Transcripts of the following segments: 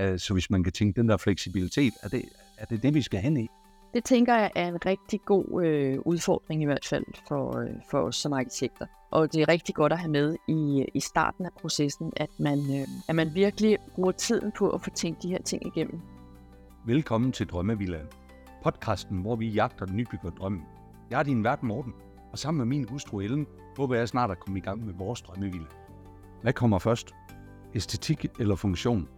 Uh, så hvis man kan tænke den der fleksibilitet, er det er det, det vi skal hen i? Det tænker jeg er en rigtig god øh, udfordring i hvert fald for, øh, for os som arkitekter. Og det er rigtig godt at have med i, i starten af processen, at man, øh, at man virkelig bruger tiden på at få tænkt de her ting igennem. Velkommen til Drømmevillaen. Podcasten, hvor vi jagter nybygger drømmen. Jeg er din vært Morten, og sammen med min hustru Ellen, håber jeg snart at komme i gang med vores drømmevilla. Hvad kommer først? Æstetik eller funktion?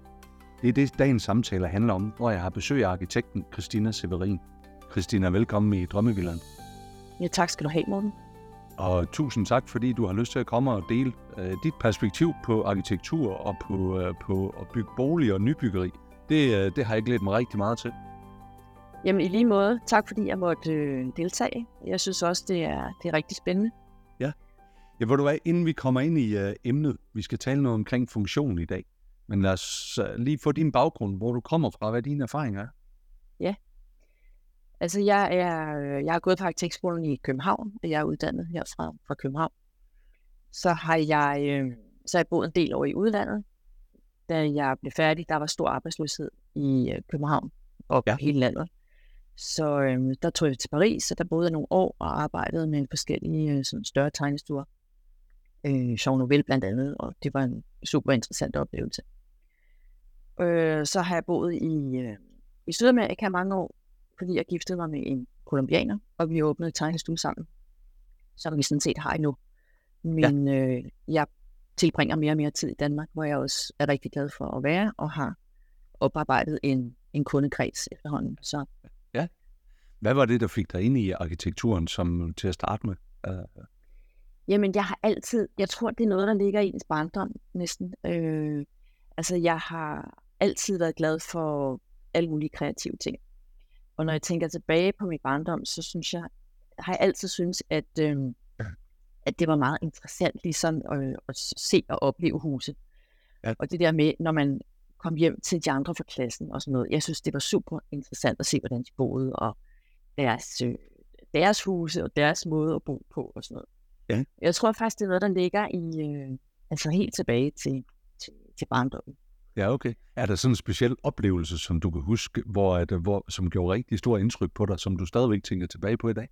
Det er det, dagens samtale handler om, hvor jeg har besøg af arkitekten Christina Severin. Christina, velkommen i Drømmevillaen. Ja, tak skal du have, Morten. Og tusind tak, fordi du har lyst til at komme og dele uh, dit perspektiv på arkitektur og på, uh, på at bygge bolig og nybyggeri. Det, uh, det har jeg glædet mig rigtig meget til. Jamen i lige måde, tak fordi jeg måtte øh, deltage. Jeg synes også, det er, det er rigtig spændende. Ja. Ja, hvor du er, inden vi kommer ind i uh, emnet, vi skal tale noget omkring funktion i dag. Men lad os uh, lige få din baggrund, hvor du kommer fra, hvad dine erfaringer er. Ja. Altså, jeg er, jeg har gået på arkitektskolen i København, og jeg er uddannet herfra fra København. Så har jeg, øh, så har jeg boet en del år i udlandet. Da jeg blev færdig, der var stor arbejdsløshed i øh, København og ja. hele landet. Så øh, der tog jeg til Paris, og der boede jeg nogle år og arbejdede med forskellige øh, sådan større tegnestuer. Øh, Jean Nouvel blandt andet, og det var en super interessant oplevelse. Øh, så har jeg boet i, øh, i Sydamerika mange år, fordi jeg giftede mig med en kolumbianer, og vi åbnede et tegnestue sammen, som vi sådan set har endnu. Men ja. øh, jeg tilbringer mere og mere tid i Danmark, hvor jeg også er rigtig glad for at være, og har oparbejdet en, en kundekreds efterhånden. Så. Ja. Hvad var det, der fik dig ind i arkitekturen som til at starte med? Uh... Jamen, jeg har altid, jeg tror, det er noget, der ligger i ens barndom næsten. Øh, altså, jeg har altid været glad for alle mulige kreative ting. Og når jeg tænker tilbage på min barndom, så synes jeg, har jeg altid synes, at, øh, at det var meget interessant ligesom at, at se og opleve huse. Ja. Og det der med, når man kom hjem til de andre fra klassen og sådan noget, jeg synes, det var super interessant at se, hvordan de boede, og deres, øh, deres huse og deres måde at bo på og sådan noget. Ja. Jeg tror faktisk, det er noget, der ligger i, øh, altså helt tilbage til, til, til barndommen. Ja, okay. Er der sådan en speciel oplevelse, som du kan huske, hvor, at, øh, hvor, som gjorde rigtig stor indtryk på dig, som du stadigvæk tænker tilbage på i dag?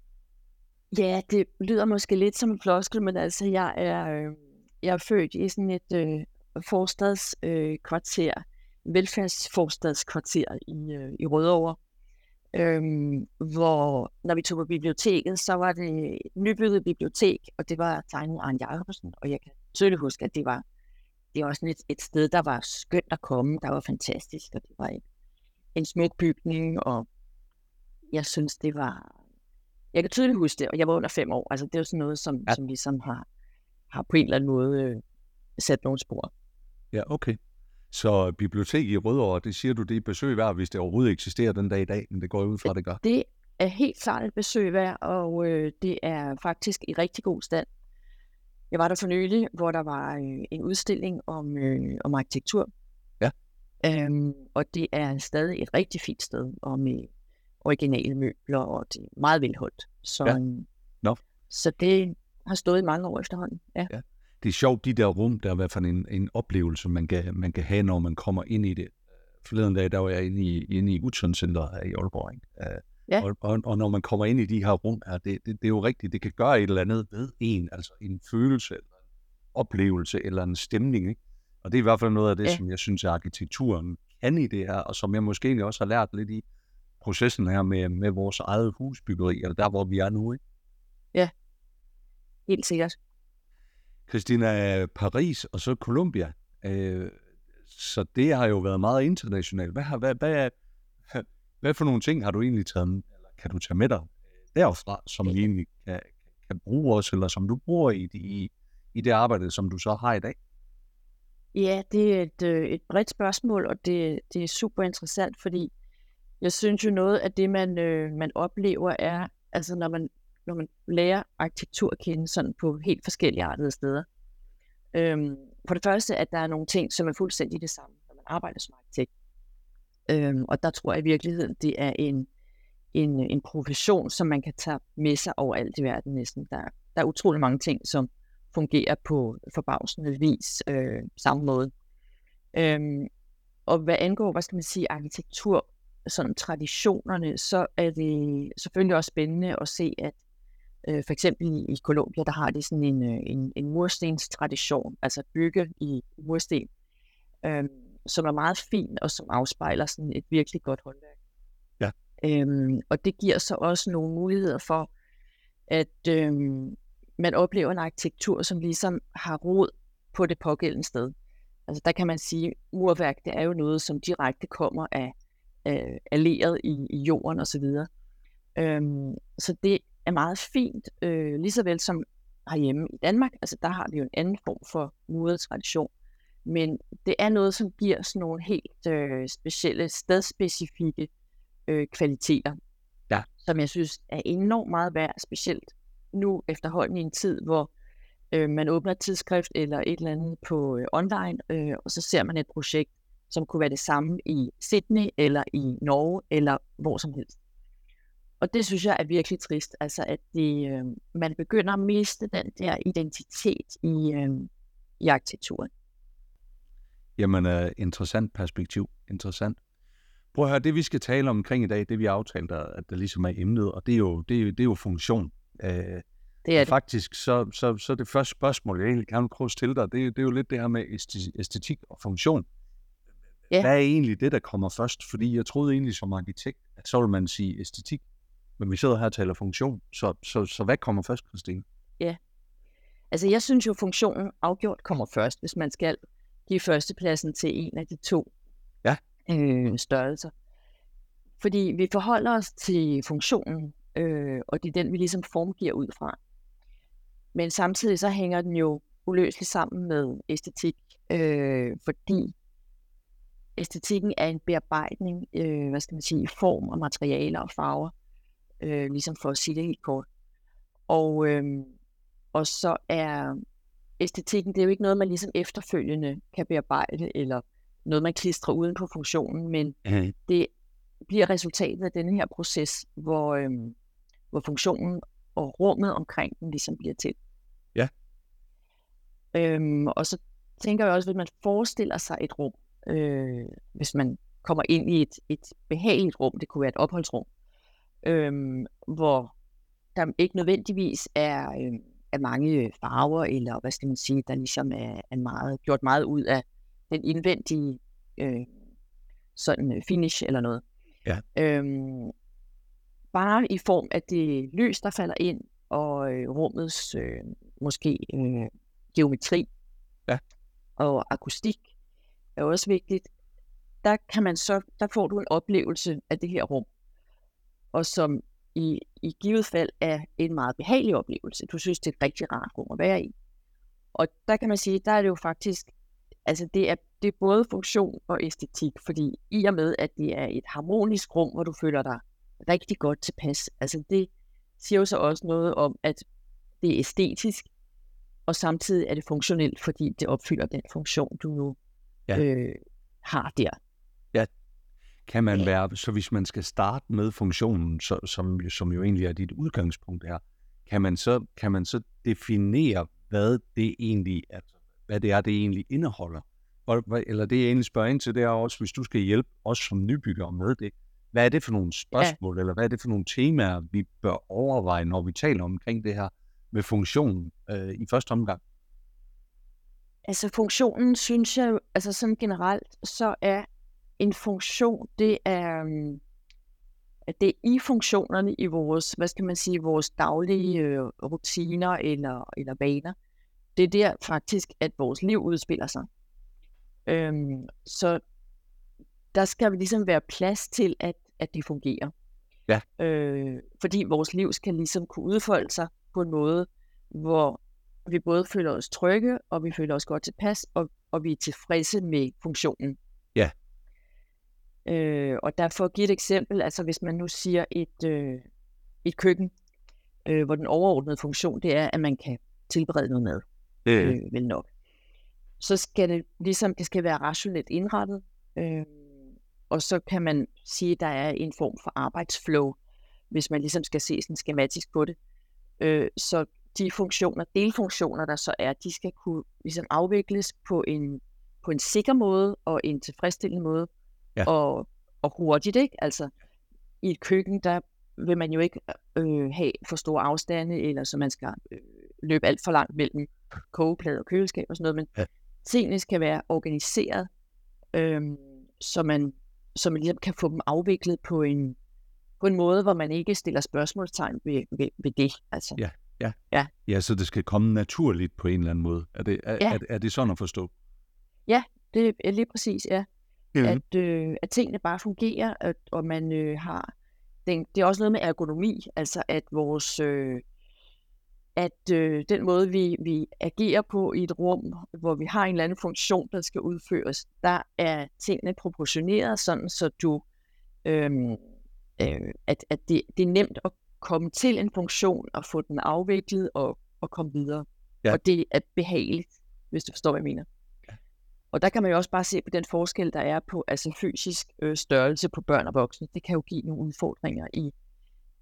Ja, det lyder måske lidt som en floskel, men altså, jeg er, øh, jeg er født i sådan et øh, forstadskvarter, øh, velfærdsforstadskvarter i, øh, i Rødovre, øh, hvor når vi tog på biblioteket, så var det nybygget bibliotek, og det var tegnet af Arne Jacobsen, og jeg kan tydeligt huske, at det var det er også et, et sted, der var skønt at komme, der var fantastisk, og det var en, en smuk bygning, og jeg synes, det var... Jeg kan tydeligt huske det, og jeg var under fem år. Altså, det er jo sådan noget, som, ja. som ligesom har, har på en eller anden måde øh, sat nogle spor. Ja, okay. Så bibliotek i Rødovre, det siger du, det er besøg værd, hvis det overhovedet eksisterer den dag i dag, men det går ud fra, det gør. Det er helt klart et besøg værd, og øh, det er faktisk i rigtig god stand. Jeg var der for nylig, hvor der var øh, en udstilling om, øh, om arkitektur. Ja. Øhm, og det er stadig et rigtig fint sted, og med originale møbler, og det er meget velholdt. Så, ja. no. så det har stået i mange år efterhånden. Ja. ja. Det er sjovt, de der rum, der er i hvert fald en, en oplevelse, man kan, man kan have, når man kommer ind i det. Forleden dag, der var jeg inde i, inde i Utzon Center her i Aalborg. Ikke? Ja. Og, og, og når man kommer ind i de her rum her, det, det, det er jo rigtigt, det kan gøre et eller andet ved en, altså en følelse, eller en oplevelse, eller en stemning. Ikke? Og det er i hvert fald noget af det, ja. som jeg synes, at arkitekturen kan i det her, og som jeg måske egentlig også har lært lidt i processen her med, med vores eget husbyggeri, eller der, hvor vi er nu. Ikke? Ja, helt sikkert. Christina, Paris og så Colombia. Øh, så det har jo været meget internationalt. Hvad, har, hvad, hvad, hvad for nogle ting har du egentlig taget, eller kan du tage med dig derfra, som vi egentlig kan, kan bruge også, eller som du bruger i, i, i det arbejde, som du så har i dag? Ja, det er et, øh, et bredt spørgsmål, og det, det er super interessant, fordi jeg synes jo noget af det, man, øh, man oplever, er, altså når man, når man lærer arkitektur at kende sådan på helt forskellige artede steder. Øhm, for det første, at der er nogle ting, som er fuldstændig det samme, når man arbejder som arkitekt. Øhm, og der tror jeg i virkeligheden, det er en, en, øh, en profession, som man kan tage med sig over alt i verden næsten. Der, der er utrolig mange ting, som fungerer på forbavsende vis øh, samme måde. Øhm, og hvad angår, hvad skal man sige, arkitektur, sådan traditionerne, så er det selvfølgelig også spændende at se, at øh, for eksempel i, i Colombia, der har de sådan en, øh, en, en murstens tradition, altså bygge i mursten, Øhm, som er meget fin og som afspejler sådan et virkelig godt håndværk. Ja. Øhm, og det giver så også nogle muligheder for, at øhm, man oplever en arkitektur, som ligesom har rod på det pågældende sted. Altså der kan man sige, at murværk det er jo noget, som direkte kommer af, af alleret i, i jorden osv. Øhm, så det er meget fint, øh, lige så vel som herhjemme i Danmark. Altså der har vi jo en anden form for muret tradition. Men det er noget, som giver sådan nogle helt øh, specielle, stedspecifikke øh, kvaliteter, ja. som jeg synes er enormt meget værd, specielt nu efterhånden i en tid, hvor øh, man åbner et tidsskrift eller et eller andet på øh, online, øh, og så ser man et projekt, som kunne være det samme i Sydney eller i Norge eller hvor som helst. Og det synes jeg er virkelig trist, altså at det, øh, man begynder at miste den der identitet i, øh, i arkitekturen. Jamen, uh, interessant perspektiv. Interessant. Prøv at høre, det vi skal tale omkring i dag, det vi har aftalt, at der ligesom er emnet, og det er jo, det er, det er jo funktion. Uh, det er det. Faktisk, så, så, så det første spørgsmål, jeg egentlig kan prøve at stille dig, det, det er jo lidt det her med æstetik og funktion. Ja. Hvad er egentlig det, der kommer først? Fordi jeg troede egentlig som arkitekt, at så vil man sige æstetik, men vi sidder her og taler funktion. Så, så, så hvad kommer først, Christine? Ja, altså jeg synes jo, funktionen afgjort kommer først, hvis man skal give førstepladsen til en af de to ja. øh, størrelser. Fordi vi forholder os til funktionen, øh, og det er den, vi ligesom formgiver ud fra. Men samtidig så hænger den jo uløseligt sammen med æstetik, øh, fordi æstetikken er en bearbejdning, øh, hvad skal man sige, i form og materialer og farver, øh, ligesom for at sige det helt kort. Og, øh, og så er æstetikken, det er jo ikke noget, man ligesom efterfølgende kan bearbejde, eller noget, man klistrer uden på funktionen, men mm. det bliver resultatet af denne her proces, hvor, øhm, hvor funktionen og rummet omkring den ligesom bliver til. Ja. Øhm, og så tænker jeg også, hvis man forestiller sig et rum, øh, hvis man kommer ind i et, et behageligt rum, det kunne være et opholdsrum, øh, hvor der ikke nødvendigvis er øh, af mange øh, farver, eller hvad skal man sige, der ligesom er, er meget, gjort meget ud af den indvendige øh, sådan øh, finish eller noget. Ja. Øhm, bare i form af det lys, der falder ind, og øh, rummets øh, måske øh, geometri ja. og akustik er også vigtigt. Der kan man så, der får du en oplevelse af det her rum, og som i, i givet fald er en meget behagelig oplevelse. Du synes, det er et rigtig rart rum at være i. Og der kan man sige, der er det jo faktisk, altså det er, det er både funktion og æstetik, fordi i og med, at det er et harmonisk rum, hvor du føler dig rigtig godt tilpas, altså det siger jo så også noget om, at det er æstetisk, og samtidig er det funktionelt, fordi det opfylder den funktion, du nu ja. øh, har der kan man være, så hvis man skal starte med funktionen, så, som, som jo egentlig er dit udgangspunkt her, kan man så, kan man så definere, hvad det egentlig er, hvad det er, det egentlig indeholder? Eller det, jeg egentlig spørger ind til, det er også, hvis du skal hjælpe os som nybygger med det, hvad er det for nogle spørgsmål, ja. eller hvad er det for nogle temaer, vi bør overveje, når vi taler omkring det her med funktionen øh, i første omgang? Altså funktionen, synes jeg, altså sådan generelt, så er en funktion, det er, øhm, det er i funktionerne i vores, hvad skal man sige, vores daglige øh, rutiner eller, eller vaner. Det er der faktisk, at vores liv udspiller sig. Øhm, så der skal ligesom være plads til, at, at det fungerer. Ja. Øh, fordi vores liv skal ligesom kunne udfolde sig på en måde, hvor vi både føler os trygge, og vi føler os godt tilpas, og, og vi er tilfredse med funktionen. Ja. Øh, og der for at give et eksempel, altså hvis man nu siger et, øh, et køkken, øh, hvor den overordnede funktion, det er, at man kan tilberede noget mad. Øh. Øh, vel nok. Så skal det ligesom, det skal være rationelt indrettet, øh, og så kan man sige, at der er en form for arbejdsflow, hvis man ligesom skal se sådan skematisk på det. Øh, så de funktioner, delfunktioner, der så er, de skal kunne ligesom afvikles på en på en sikker måde og en tilfredsstillende måde, ja. og, og hurtigt, ikke? Altså, i et køkken, der vil man jo ikke øh, have for store afstande, eller så man skal øh, løbe alt for langt mellem kogeplade og køleskab og sådan noget, men ja. tingene skal være organiseret, øh, så, man, så man ligesom kan få dem afviklet på en, på en måde, hvor man ikke stiller spørgsmålstegn ved, ved, ved det. Altså. Ja, ja. Ja. ja, så det skal komme naturligt på en eller anden måde. Er det, er, ja. er, er det sådan at forstå? Ja, det er lige præcis, ja. Mm. At, øh, at tingene bare fungerer, at, og man øh, har... Det, det er også noget med ergonomi, altså at vores... Øh, at øh, den måde, vi, vi agerer på i et rum, hvor vi har en eller anden funktion, der skal udføres, der er tingene proportioneret, sådan så du, øh, øh, at, at det, det er nemt at komme til en funktion og få den afviklet og, og komme videre. Ja. Og det er behageligt, hvis du forstår, hvad jeg mener. Og der kan man jo også bare se på den forskel, der er på altså fysisk øh, størrelse på børn og voksne. Det kan jo give nogle udfordringer i,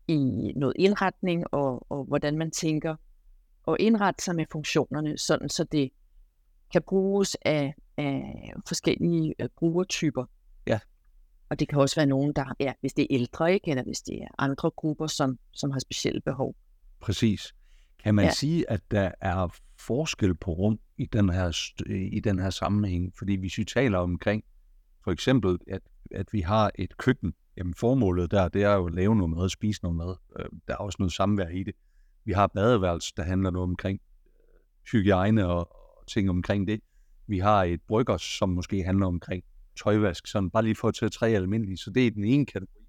i noget indretning og, og hvordan man tænker og indrette sig med funktionerne, sådan så det kan bruges af, af forskellige øh, brugertyper. Ja. Og det kan også være nogen, der, ja, hvis det er ældre, ikke? eller hvis det er andre grupper, som, som har specielle behov. Præcis. Kan man ja. sige, at der er forskel på rum i den her, i den her sammenhæng? Fordi hvis vi taler omkring, for eksempel, at, at vi har et køkken, jamen formålet der, det er jo at lave noget mad, spise noget mad. Øh, der er også noget samvær i det. Vi har badeværelse, der handler noget omkring øh, hygiejne og, ting omkring det. Vi har et brygger, som måske handler omkring tøjvask, sådan bare lige for at tage tre almindelige. Så det er den ene kategori.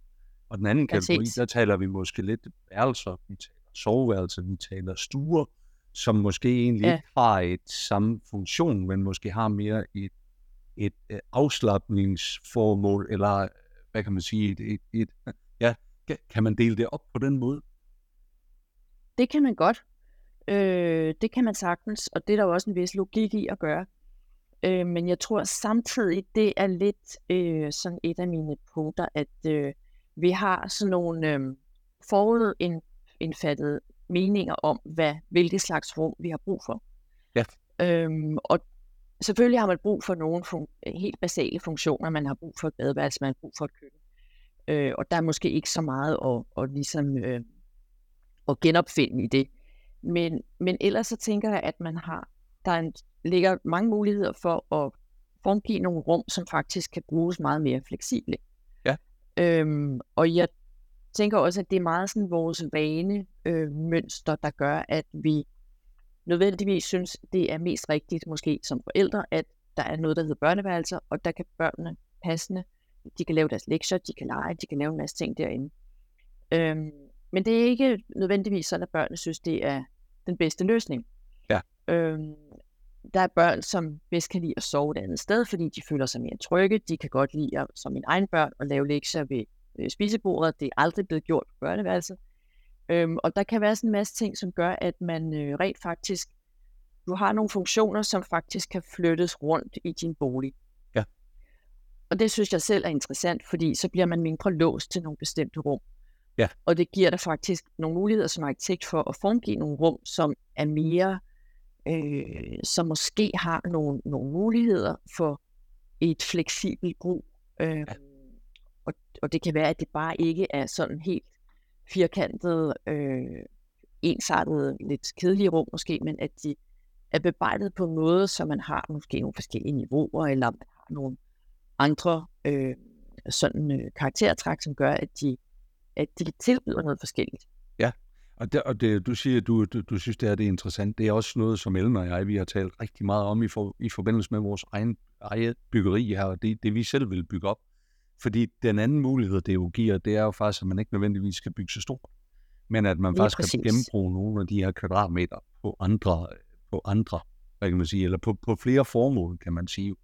Og den anden Præcis. kategori, der taler vi måske lidt værelser, vi taler soveværelser, vi taler stuer, som måske egentlig ja. ikke har et samme funktion, men måske har mere et, et, et afslappningsformål, eller hvad kan man sige, et, et, et, ja, kan man dele det op på den måde? Det kan man godt. Øh, det kan man sagtens, og det er der jo også en vis logik i at gøre. Øh, men jeg tror samtidig, det er lidt øh, sådan et af mine punkter, at øh, vi har sådan nogle øh, forudindfattede meninger om, hvad, hvilket slags rum vi har brug for. Ja. Øhm, og selvfølgelig har man brug for nogle fun- helt basale funktioner. Man har brug for et badeværelse, man har brug for et køkken. Øh, og der er måske ikke så meget at, at, ligesom, øh, at genopfinde i det. Men, men ellers så tænker jeg, at man har, der er en, ligger mange muligheder for at formgive nogle rum, som faktisk kan bruges meget mere fleksible. Ja. Øhm, og jeg tænker også, at det er meget sådan vores vane øh, der gør, at vi nødvendigvis synes, det er mest rigtigt, måske som forældre, at der er noget, der hedder børneværelser, og der kan børnene passende, de kan lave deres lektier, de kan lege, de kan lave en masse ting derinde. Øhm, men det er ikke nødvendigvis sådan, at børnene synes, det er den bedste løsning. Ja. Øhm, der er børn, som bedst kan lide at sove et andet sted, fordi de føler sig mere trygge. De kan godt lide, at, som mine egne børn, at lave lektier ved spisebordet. Det er aldrig blevet gjort på børneværelset. Øhm, og der kan være sådan en masse ting, som gør, at man øh, rent faktisk, du har nogle funktioner, som faktisk kan flyttes rundt i din bolig. Ja. Og det synes jeg selv er interessant, fordi så bliver man mindre låst til nogle bestemte rum. Ja. Og det giver dig faktisk nogle muligheder som arkitekt for at formgive nogle rum, som er mere, øh, som måske har nogle, nogle muligheder for et fleksibelt brug. Øh, ja og, og det kan være, at det bare ikke er sådan helt firkantet, øh, ensartet, lidt kedelige rum måske, men at de er bebejdet på en måde, så man har måske nogle forskellige niveauer, eller man har nogle andre øh, sådan øh, karaktertræk, som gør, at de at de tilbyder noget forskelligt. Ja, og, der, og det, du siger, du, du, du synes, det er, det er interessant. Det er også noget, som Ellen og jeg, vi har talt rigtig meget om i, for, i forbindelse med vores egen, eget byggeri her, og det, det vi selv vil bygge op. Fordi den anden mulighed, det jo giver, det er jo faktisk, at man ikke nødvendigvis skal bygge så stort, men at man Lige faktisk præcis. kan genbruge nogle af de her kvadratmeter på andre, på andre hvad kan man sige, eller på, på flere formål, kan man sige.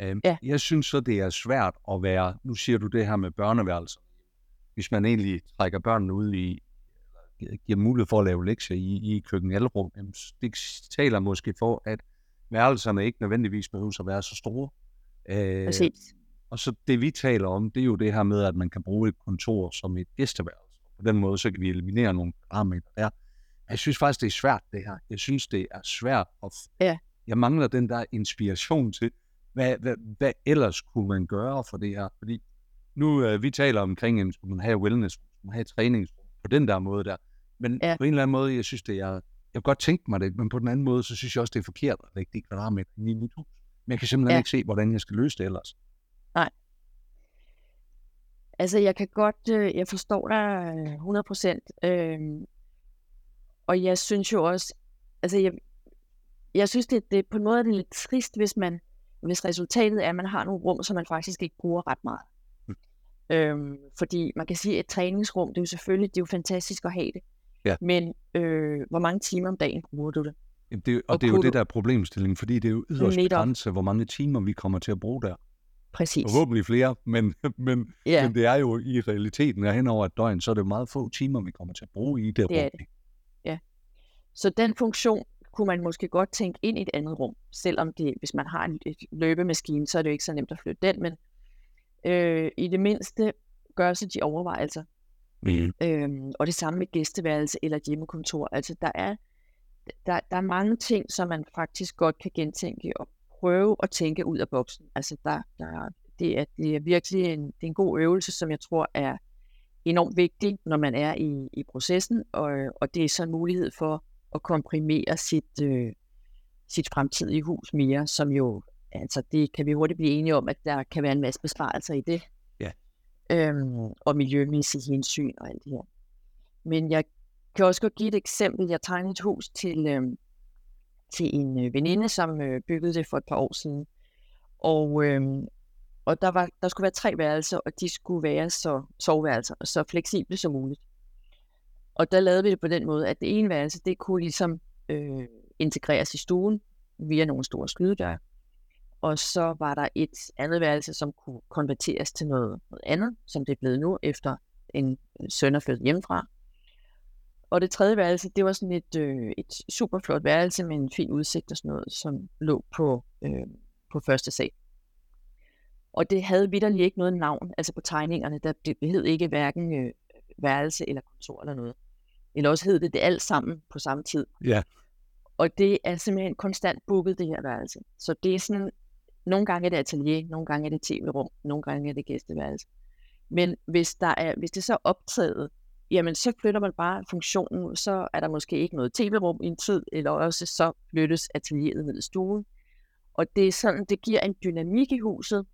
Øhm, ja. Jeg synes så, det er svært at være, nu siger du det her med børneværelser, hvis man egentlig trækker børnene ud i, giver mulighed for at lave lektier i, i køkkenalrum, det taler måske for, at værelserne ikke nødvendigvis behøver at være så store. Øh, Præcis. Og så det vi taler om, det er jo det her med, at man kan bruge et kontor som et gæsteværelse. På den måde, så kan vi eliminere nogle parametre der. Jeg synes faktisk, det er svært det her. Jeg synes, det er svært. At... Ja. Jeg mangler den der inspiration til, hvad, hvad, hvad ellers kunne man gøre for det her? Fordi nu, øh, vi taler omkring, at man have wellness, man have træning på den der måde der. Men ja. på en eller anden måde, jeg synes, det er, jeg kan godt tænke mig det, men på den anden måde, så synes jeg også, det er forkert at lægge de kvadratmeter i mit hus. Men jeg kan simpelthen ja. ikke se, hvordan jeg skal løse det ellers. Altså, jeg kan godt, øh, jeg forstår dig 100 procent. Øh, og jeg synes jo også, altså, jeg, jeg synes, det, det på en måde er det lidt trist, hvis man, hvis resultatet er, at man har nogle rum, som man faktisk ikke bruger ret meget. Mm. Øhm, fordi man kan sige, at et træningsrum, det er jo selvfølgelig, det er jo fantastisk at have det. Ja. Men øh, hvor mange timer om dagen bruger du det? Jamen det og, og det er jo det, der er problemstillingen, fordi det er jo yderst grænse, hvor mange timer vi kommer til at bruge der. Præcis. Forhåbentlig flere, men, men, ja. men det er jo i realiteten, at hen over et døgn, så er det meget få timer, vi kommer til at bruge i det, det rum. Det. Ja. Så den funktion kunne man måske godt tænke ind i et andet rum, selvom det, hvis man har en et løbemaskine, så er det jo ikke så nemt at flytte den, men øh, i det mindste gør sig de overvejelser. Mm. Øhm, og det samme med gæsteværelse eller hjemmekontor. Altså der er, der, der er mange ting, som man faktisk godt kan gentænke og prøve at tænke ud af boksen. Altså der, der, det, er, det er virkelig en, det er en god øvelse, som jeg tror er enormt vigtig, når man er i, i processen, og, og det er så en mulighed for at komprimere sit, øh, sit fremtidige hus mere, som jo, altså det kan vi hurtigt blive enige om, at der kan være en masse besparelser i det. Ja. Øhm, og miljømæssige hensyn og alt det her. Men jeg kan også godt give et eksempel. Jeg tegnede et hus til, øh, til en øh, veninde, som øh, byggede det for et par år siden. Og, øh, og der, var, der skulle være tre værelser, og de skulle være så soveværelser, så fleksible som muligt. Og der lavede vi det på den måde, at det ene værelse, det kunne ligesom øh, integreres i stuen via nogle store skydedøre. Og så var der et andet værelse, som kunne konverteres til noget, noget andet, som det er blevet nu, efter en øh, søn er flyttet hjemmefra. Og det tredje værelse, det var sådan et, øh, et super flot værelse med en fin udsigt og sådan noget, som lå på, øh, på første sal. Og det havde vidderligt ikke noget navn, altså på tegningerne, der det hed ikke hverken øh, værelse eller kontor eller noget. Eller også hed det det alt sammen på samme tid. Ja. Og det er simpelthen konstant booket, det her værelse. Så det er sådan, nogle gange er det atelier, nogle gange er det tv-rum, nogle gange er det gæsteværelse. Men hvis, der er, hvis det så er optaget, jamen så flytter man bare funktionen, så er der måske ikke noget tv-rum i en tid, eller også så flyttes atelieret ned i stuen. Og det er sådan, det giver en dynamik i huset,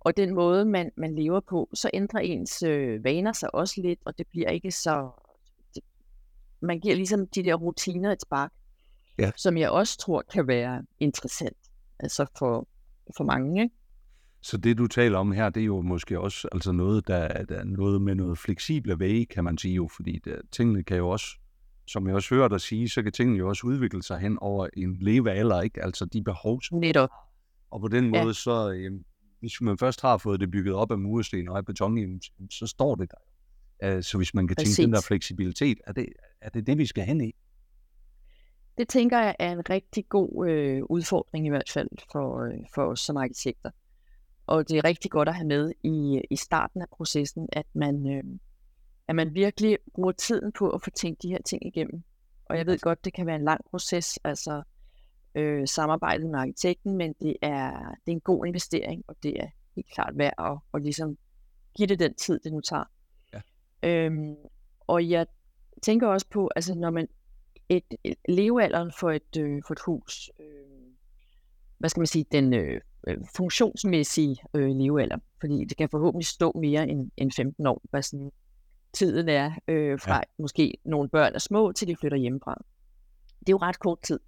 og den måde, man, man lever på, så ændrer ens øh, vaner sig også lidt, og det bliver ikke så... Det, man giver ligesom de der rutiner et spark, ja. som jeg også tror kan være interessant altså for, for mange. Ikke? Så det, du taler om her, det er jo måske også altså noget, der, der er noget med noget fleksible væge, kan man sige jo, fordi det, tingene kan jo også, som jeg også hører dig sige, så kan tingene jo også udvikle sig hen over en levealder, ikke? Altså de behov, som Netop. Og på den måde, ja. så, jamen, hvis man først har fået det bygget op af mursten og af beton, så står det der. Uh, så hvis man kan Præcis. tænke den der fleksibilitet, er det, er det det, vi skal hen i? Det tænker jeg er en rigtig god øh, udfordring i hvert fald for, øh, for os som arkitekter. Og det er rigtig godt at have med i, i starten af processen, at man, øh, at man virkelig bruger tiden på at få tænkt de her ting igennem. Og jeg ved godt, det kan være en lang proces, altså øh, samarbejdet med arkitekten, men det er, det er en god investering, og det er helt klart værd at, at ligesom give det den tid, det nu tager. Ja. Øhm, og jeg tænker også på, altså når man et, et levealderen for et, øh, for et hus, øh, hvad skal man sige, den øh, øh, funktionsmæssige øh, levealder, fordi det kan forhåbentlig stå mere end, end 15 år, hvad sådan tiden er øh, fra ja. måske nogle børn er små, til de flytter hjemmefra. Det er jo ret kort tid.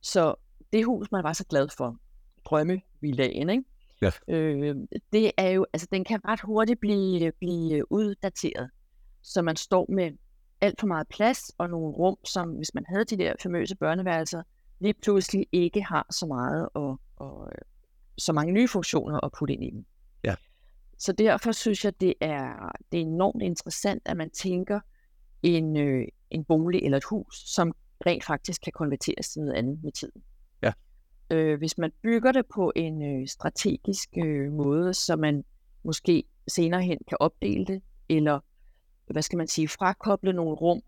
Så det hus, man var så glad for, drømmevillagen, ikke? Ja. Øh, det er jo, altså den kan ret hurtigt blive, blive uddateret, så man står med alt for meget plads og nogle rum, som hvis man havde de der famøse børneværelser, lige pludselig ikke har så meget og, og så mange nye funktioner at putte ind i dem. Ja. Så derfor synes jeg, det er, det er enormt interessant, at man tænker en, øh, en bolig eller et hus, som rent faktisk kan konverteres til noget andet med tiden. Ja. Øh, hvis man bygger det på en øh, strategisk øh, måde, så man måske senere hen kan opdele det, eller hvad skal man sige, frakoble nogle rum,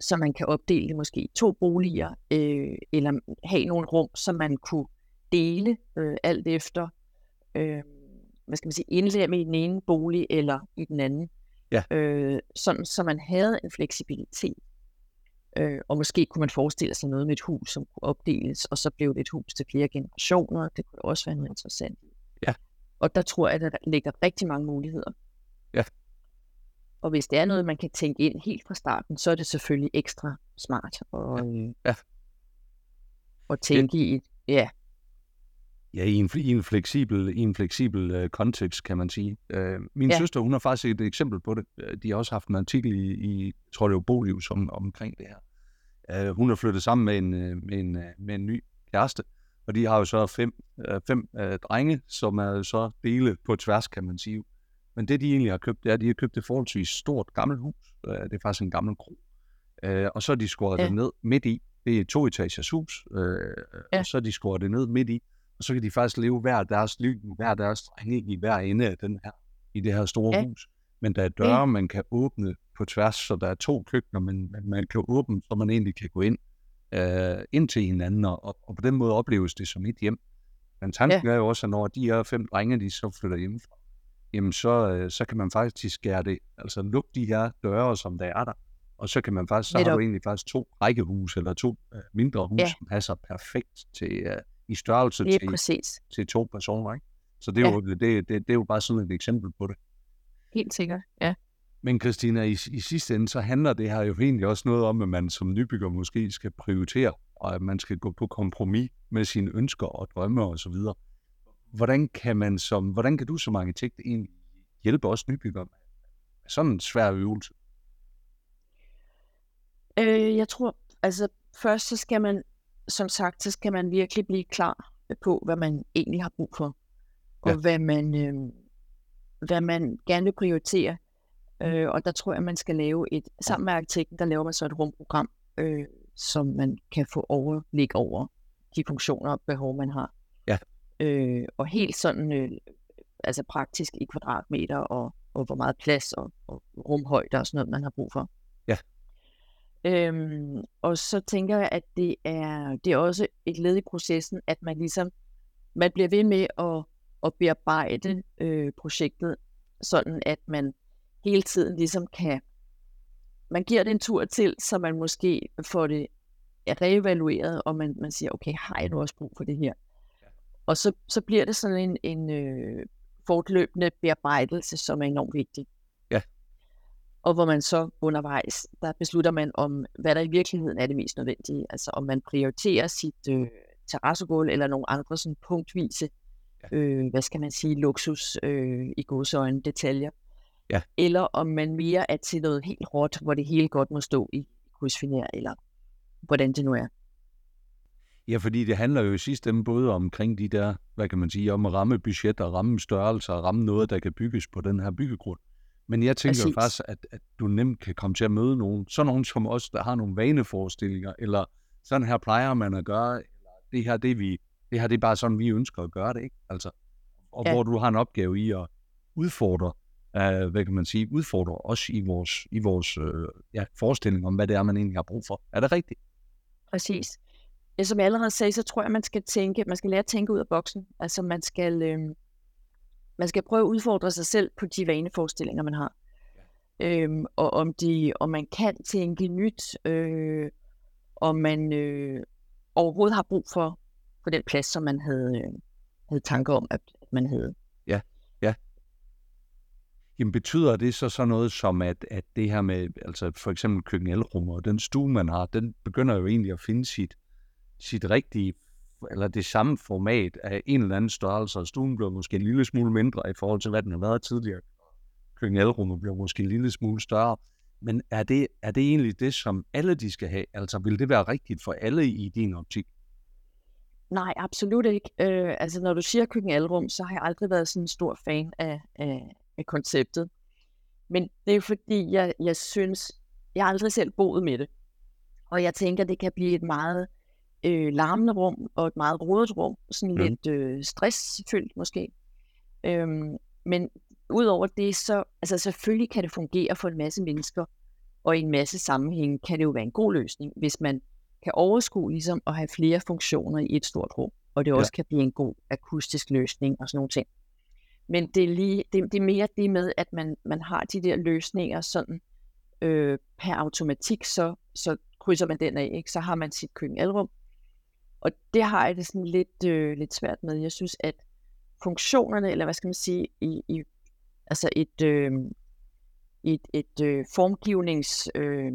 så man kan opdele det måske i to boliger, øh, eller have nogle rum, som man kunne dele øh, alt efter, øh, hvad skal man sige, indlemme i den ene bolig eller i den anden. Ja. Øh, sådan, så man havde en fleksibilitet. Øh, og måske kunne man forestille sig noget med et hus, som kunne opdeles, og så blev det et hus til flere generationer. Det kunne også være noget interessant. Ja. Og der tror jeg, at der ligger rigtig mange muligheder. Ja. Og hvis det er noget, man kan tænke ind helt fra starten, så er det selvfølgelig ekstra smart at, ja. ja. at tænke ja. i et, ja, Ja, i en, i en fleksibel, i en fleksibel uh, kontekst, kan man sige. Uh, min ja. søster, hun har faktisk et eksempel på det. De har også haft en artikel i, i tror det var Bolius, om, omkring det her. Uh, hun er flyttet sammen med en, med, en, med en ny kæreste, og de har jo så fem, uh, fem uh, drenge, som er så dele på tværs, kan man sige. Men det, de egentlig har købt, det er, at de har købt et forholdsvis stort gammelt hus. Uh, det er faktisk en gammel kro. Uh, og så har de skåret ja. det ned midt i. Det er et to-etagers hus, uh, ja. og så har de skåret det ned midt i og så kan de faktisk leve hver deres liv, hver deres drenge i hver ende af den her, i det her store ja. hus. Men der er døre, man kan åbne på tværs, så der er to køkkener, men, men man kan åbne, så man egentlig kan gå ind, øh, ind til hinanden, og, og på den måde opleves det som et hjem. Men tanken ja. er jo også, at når de her fem drenge, de så flytter hjemmefra, jamen så, øh, så kan man faktisk skære det, altså lukke de her døre, som der er der, og så kan man faktisk, så har du egentlig faktisk to rækkehus, eller to øh, mindre hus, ja. som passer perfekt til, øh, i størrelse til, præcis. til to personer. Ikke? Så det er, ja. jo, det, det, det er jo bare sådan et eksempel på det. Helt sikkert, ja. Men Christina, i, i sidste ende, så handler det her jo egentlig også noget om, at man som nybygger måske skal prioritere, og at man skal gå på kompromis med sine ønsker og drømme og så videre. Hvordan kan man som, hvordan kan du som arkitekt egentlig hjælpe os nybyggere med sådan en svær øvelse? Øh, jeg tror, altså først så skal man som sagt, så skal man virkelig blive klar på, hvad man egentlig har brug for, og ja. hvad, man, øh, hvad man gerne vil prioritere. Øh, og der tror jeg, man skal lave et, sammen med arkitekten, der laver man så et rumprogram, øh, som man kan få overblik over de funktioner og behov, man har. Ja. Øh, og helt sådan, øh, altså praktisk i kvadratmeter, og, og hvor meget plads og, og rumhøjde og sådan noget, man har brug for. Øhm, og så tænker jeg, at det er, det er også et led i processen, at man ligesom man bliver ved med at, at bearbejde øh, projektet, sådan at man hele tiden ligesom kan, man giver det en tur til, så man måske får det reevalueret, og man, man siger, okay, har jeg nu også brug for det her? Og så, så bliver det sådan en, en øh, fortløbende bearbejdelse, som er enormt vigtig og hvor man så undervejs, der beslutter man om, hvad der i virkeligheden er det mest nødvendige. Altså om man prioriterer sit øh, terrassegulv eller nogle andre sådan punktvise, ja. øh, hvad skal man sige, luksus øh, i godsøjne detaljer. Ja. Eller om man mere er til noget helt hårdt, hvor det hele godt må stå i krydsfiner, eller hvordan det nu er. Ja, fordi det handler jo i sidste ende både omkring de der, hvad kan man sige, om at ramme budget og ramme størrelse og ramme noget, der kan bygges på den her byggegrund. Men jeg tænker Præcis. faktisk, at, at du nemt kan komme til at møde nogen, sådan nogen som os, der har nogle vaneforestillinger, eller sådan her plejer man at gøre, eller det her, det, vi, det her, det er bare sådan, vi ønsker at gøre det, ikke? Altså, og ja. hvor du har en opgave i at udfordre, uh, hvad kan man sige, udfordre os i vores, i vores uh, ja, forestilling om, hvad det er, man egentlig har brug for. Er det rigtigt? Præcis. Ja, som jeg allerede sagde, så tror jeg, man skal tænke, man skal lære at tænke ud af boksen. Altså man skal, øh, man skal prøve at udfordre sig selv på de vaneforestillinger, man har. Øhm, og om, de, om man kan tænke nyt, øh, om man øh, overhovedet har brug for, for den plads, som man havde, øh, havde tanker om, at, at man havde. Ja, ja. Jamen betyder det så så noget som, at, at det her med, altså for eksempel køkkenelrum og den stue, man har, den begynder jo egentlig at finde sit, sit rigtige eller det samme format af en eller anden størrelse, og stuen bliver måske en lille smule mindre i forhold til, hvad den har været tidligere. Køkkenalrummet bliver måske en lille smule større. Men er det, er det egentlig det, som alle de skal have? Altså vil det være rigtigt for alle i din optik? Nej, absolut ikke. Øh, altså når du siger køkkenalrum, så har jeg aldrig været sådan en stor fan af, af, af konceptet. Men det er fordi, jeg, jeg synes, jeg har aldrig selv boet med det. Og jeg tænker, det kan blive et meget øh, larmende rum og et meget rodet rum, sådan mm. lidt øh, stressfyldt måske. Øhm, men udover det, så altså selvfølgelig kan det fungere for en masse mennesker, og i en masse sammenhænge kan det jo være en god løsning, hvis man kan overskue ligesom at have flere funktioner i et stort rum. og det også ja. kan blive en god akustisk løsning og sådan nogle ting. Men det er, lige, det, det er mere det med, at man, man har de der løsninger sådan øh, per automatik, så, så krydser man den af, ikke? så har man sit køkkenalrum. Og det har jeg det sådan lidt, øh, lidt svært med. Jeg synes, at funktionerne, eller hvad skal man sige, i, i altså et, øh, et, et øh, formgivnings øh,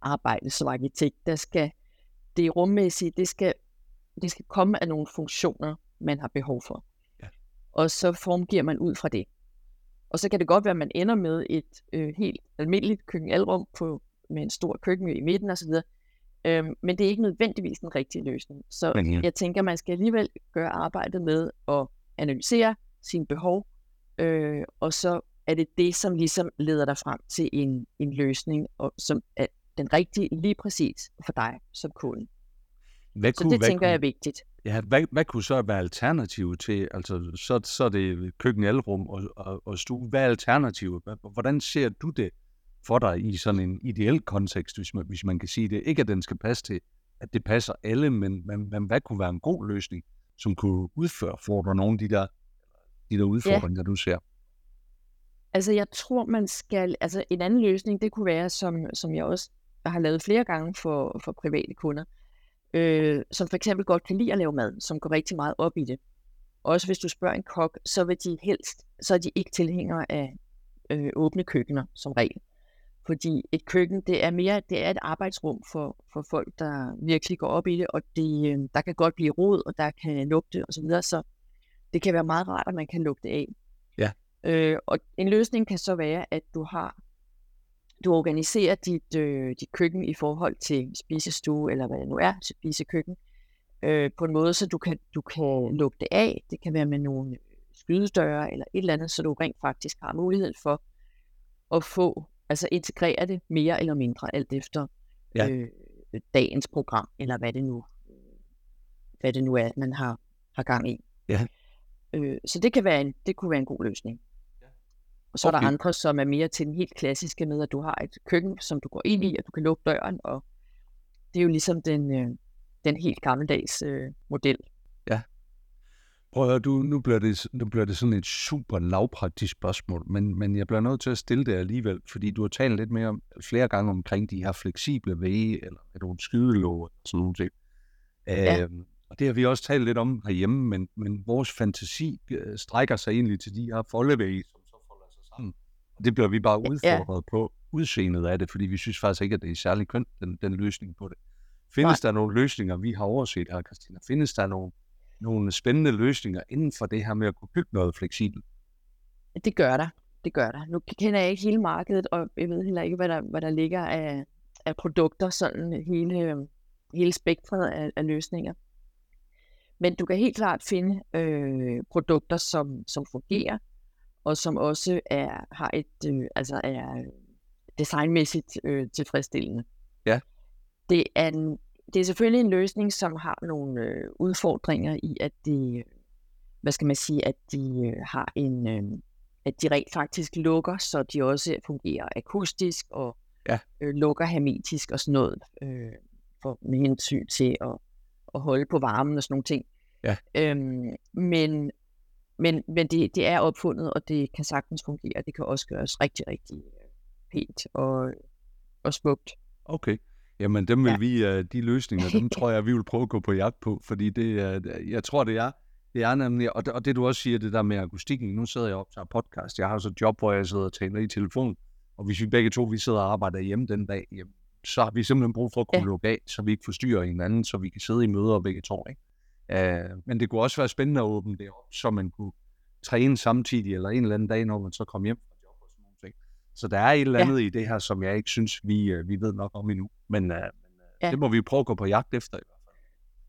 arbejde som arkitekt, der skal det rummæssige, det skal, det skal komme af nogle funktioner, man har behov for. Ja. Og så formgiver man ud fra det. Og så kan det godt være, at man ender med et øh, helt almindeligt køkkenalrum på, med en stor køkken i midten osv., øhm, men det er ikke nødvendigvis den rigtige løsning. Så men, ja. jeg tænker, man skal alligevel gøre arbejdet med at analysere sine behov, øh, og så er det det, som ligesom leder dig frem til en, en løsning, og som er den rigtige lige præcis for dig som kunde. Hvad kunne, så det hvad tænker kunne, jeg er vigtigt. Ja, hvad, hvad kunne så være alternativet til, altså så, så er det køkken, elrum og, og, og stue. Hvad er alternativet? Hvordan ser du det for dig i sådan en ideel kontekst, hvis man, hvis man kan sige det? Ikke at den skal passe til, at det passer alle, men, men, men hvad kunne være en god løsning, som kunne udføre for dig nogle af de der, de der udfordringer, ja. du ser? Altså jeg tror, man skal, altså en anden løsning, det kunne være, som, som jeg også har lavet flere gange for, for private kunder, øh, som for eksempel godt kan lide at lave mad, som går rigtig meget op i det. Også hvis du spørger en kok, så vil de helst, så er de ikke tilhængere af øh, åbne køkkener som regel. Fordi et køkken, det er mere, det er et arbejdsrum for, for folk, der virkelig går op i det, og det, øh, der kan godt blive rod, og der kan lugte osv., så, videre, så det kan være meget rart, at man kan lugte af. Ja. Øh, og en løsning kan så være, at du har du organiserer dit, øh, dit køkken i forhold til spisestue, eller hvad det nu er, spisekøkken, øh, på en måde, så du kan, du kan lukke det af. Det kan være med nogle skydedøre eller et eller andet, så du rent faktisk har mulighed for at få, altså integrere det mere eller mindre, alt efter ja. øh, dagens program, eller hvad det nu, hvad det nu er, man har, har gang i. Ja. Øh, så det, kan være en, det kunne være en god løsning. Og så okay. er der andre, som er mere til den helt klassiske med, at du har et køkken, som du går ind i, og du kan lukke døren, og det er jo ligesom den, øh, den helt gammeldags øh, model. Prøv at høre, du, nu, bliver det, nu bliver det sådan et super lavpraktisk spørgsmål, men, men jeg bliver nødt til at stille det alligevel, fordi du har talt lidt mere flere gange omkring de her fleksible væge, eller nogle skydelåg og sådan nogle ting. Ja. Øhm, og det har vi også talt lidt om herhjemme, men, men vores fantasi øh, strækker sig egentlig til de her foldevæge, sammen. Og det bliver vi bare udfordret ja. på udseendet af det, fordi vi synes faktisk ikke, at det er særlig kønt, den, den løsning på det. Findes Nej. der nogle løsninger, vi har overset her, Christina? Findes der nogle, nogle spændende løsninger inden for det her med at kunne bygge noget fleksibelt? Det gør der. Det gør der. Nu kender jeg ikke hele markedet, og jeg ved heller ikke, hvad der, hvad der ligger af, af produkter, sådan hele, hele spektret af, af løsninger. Men du kan helt klart finde øh, produkter, som, som fungerer, og som også er, har et, øh, altså er designmæssigt øh, tilfredsstillende. Ja. Det er, en, det er selvfølgelig en løsning, som har nogle øh, udfordringer i, at de, hvad skal man sige, at de øh, har en, øh, at de rent faktisk lukker, så de også fungerer akustisk og ja. øh, lukker hermetisk og sådan noget, øh, for med hensyn til at, at holde på varmen og sådan nogle ting. Ja. Øhm, men men, men det, det er opfundet, og det kan sagtens fungere. Det kan også gøres rigtig, rigtig pænt og, og smukt. Okay. Jamen, dem vil ja. vi, uh, de løsninger, dem tror jeg, vi vil prøve at gå på jagt på, fordi det, jeg tror, det er, det er nemlig, og det, og det du også siger, det der med akustikken, nu sidder jeg op til podcast, jeg har så et job, hvor jeg sidder og taler i telefon, og hvis vi begge to, vi sidder og arbejder hjemme den dag, jamen, så har vi simpelthen brug for at kunne ja. lukke af, så vi ikke forstyrrer hinanden, så vi kan sidde i møder begge to, ikke? Uh, men det kunne også være spændende at åbne det op, så man kunne træne samtidig, eller en eller anden dag, når man så kommer hjem fra job og sådan nogle ting. Så der er et eller andet ja. i det her, som jeg ikke synes, vi, uh, vi ved nok om endnu. Men, uh, ja. det må vi prøve at gå på jagt efter i hvert fald.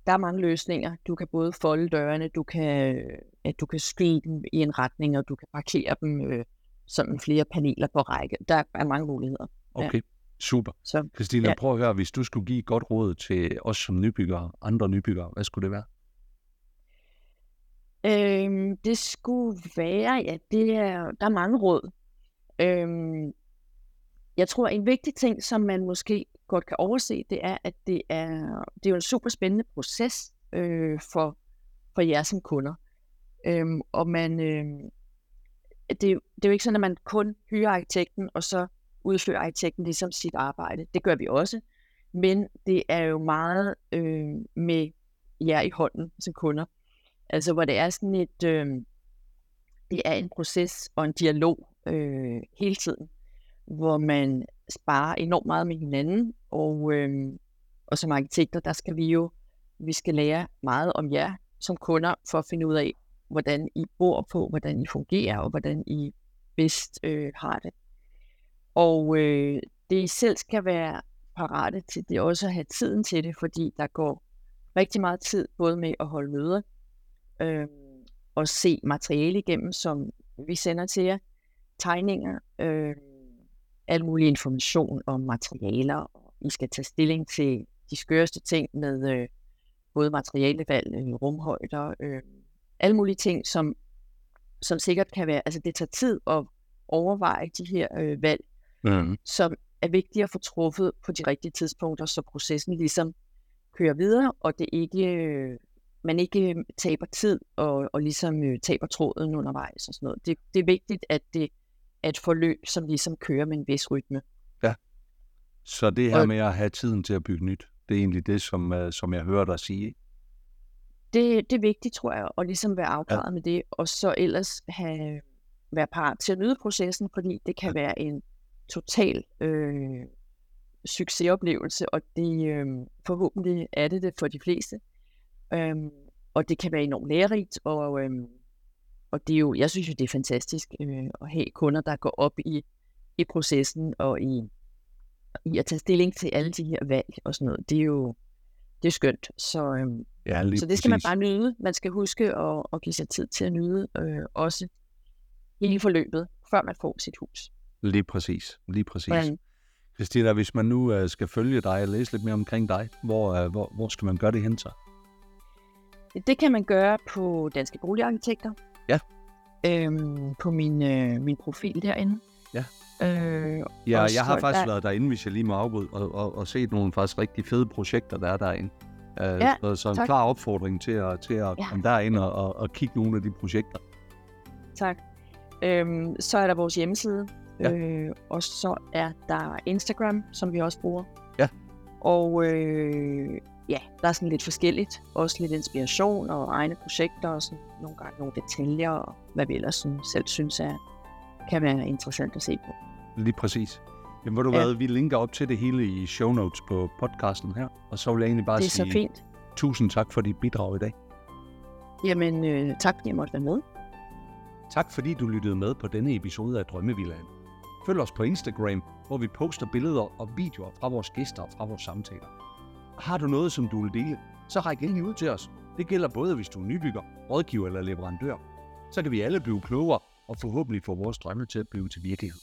Der er mange løsninger. Du kan både folde dørene, du kan, at du kan skrive dem i en retning, og du kan parkere dem øh, sådan flere paneler på række. Der er mange muligheder. Okay. Ja. Super. Så, Christina, ja. prøv at høre, hvis du skulle give et godt råd til os som nybyggere, andre nybyggere, hvad skulle det være? Øhm, det skulle være, ja, det er, der er mange råd. Øhm, jeg tror, en vigtig ting, som man måske godt kan overse, det er, at det er, det er jo en super spændende proces øh, for, for jer som kunder. Øhm, og man, øh, det, det er jo ikke sådan, at man kun hyrer arkitekten, og så udfører arkitekten ligesom sit arbejde. Det gør vi også. Men det er jo meget øh, med jer i hånden som kunder. Altså hvor det er sådan et, øh, det er en proces og en dialog øh, hele tiden, hvor man sparer enormt meget med hinanden, og, øh, og som arkitekter, der skal vi jo, vi skal lære meget om jer som kunder, for at finde ud af, hvordan I bor på, hvordan I fungerer, og hvordan I bedst øh, har det. Og øh, det I selv skal være parate til, det er også at have tiden til det, fordi der går rigtig meget tid, både med at holde møder, øh, og se materiale igennem, som vi sender til jer, tegninger, øh, al mulig information om materialer, og I skal tage stilling til de skøreste ting med øh, både materialevalg, øh, rumhøjder, øh, alle mulige ting, som, som sikkert kan være, altså det tager tid at overveje de her øh, valg, mm. som er vigtige at få truffet på de rigtige tidspunkter, så processen ligesom kører videre, og det ikke, øh, man ikke taber tid og, og ligesom øh, taber tråden undervejs og sådan noget. Det, det er vigtigt, at det er et forløb, som ligesom kører med en vis rytme. Ja, så det her og, med at have tiden til at bygge nyt, det er egentlig det, som, uh, som jeg hører dig sige. Det, det er vigtigt, tror jeg, at ligesom være afklaret ja. med det, og så ellers have, være parat til at nyde processen, fordi det kan ja. være en total øh, succesoplevelse, og det øh, forhåbentlig er det det for de fleste. Øhm, og det kan være enormt lærerigt, og, øh, og det er jo, jeg synes jo, det er fantastisk øh, at have kunder, der går op i, i processen og i, i at tage stilling til alle de her valg og sådan noget. Det er jo det er skønt. Så, øh, ja, så det skal præcis. man bare nyde. Man skal huske at, at give sig tid til at nyde øh, også hele forløbet, før man får sit hus. Lige præcis. Lige præcis. Men, Christina, hvis man nu uh, skal følge dig og læse lidt mere omkring dig, hvor, uh, hvor, hvor skal man gøre det hen så? Det kan man gøre på Danske Boligarkitekter. Ja. Øhm, på min, øh, min profil derinde. Ja. Øh, ja, jeg har faktisk der... været derinde, hvis jeg lige må afbryde, og, og, og set nogle faktisk rigtig fede projekter, der er derinde. Uh, ja, så, så en tak. klar opfordring til at, til at ja. komme derind og, og, og kigge nogle af de projekter. Tak. Øhm, så er der vores hjemmeside, Ja. Øh, og så er der Instagram, som vi også bruger. Ja. Og øh, ja, der er sådan lidt forskelligt. Også lidt inspiration og egne projekter og sådan nogle gange nogle detaljer og hvad vi ellers sådan selv synes er, kan være interessant at se på. Lige præcis. Jamen, hvor du ja. vi linker op til det hele i show notes på podcasten her. Og så vil jeg egentlig bare sige... Det er sige, så fint. Tusind tak for dit bidrag i dag. Jamen, øh, tak fordi jeg måtte være med. Tak fordi du lyttede med på denne episode af Drømmevillagen. Følg os på Instagram, hvor vi poster billeder og videoer fra vores gæster og fra vores samtaler. Har du noget, som du vil dele, så ræk endelig ud til os. Det gælder både, hvis du er nybygger, rådgiver eller leverandør. Så kan vi alle blive klogere og forhåbentlig få vores drømme til at blive til virkelighed.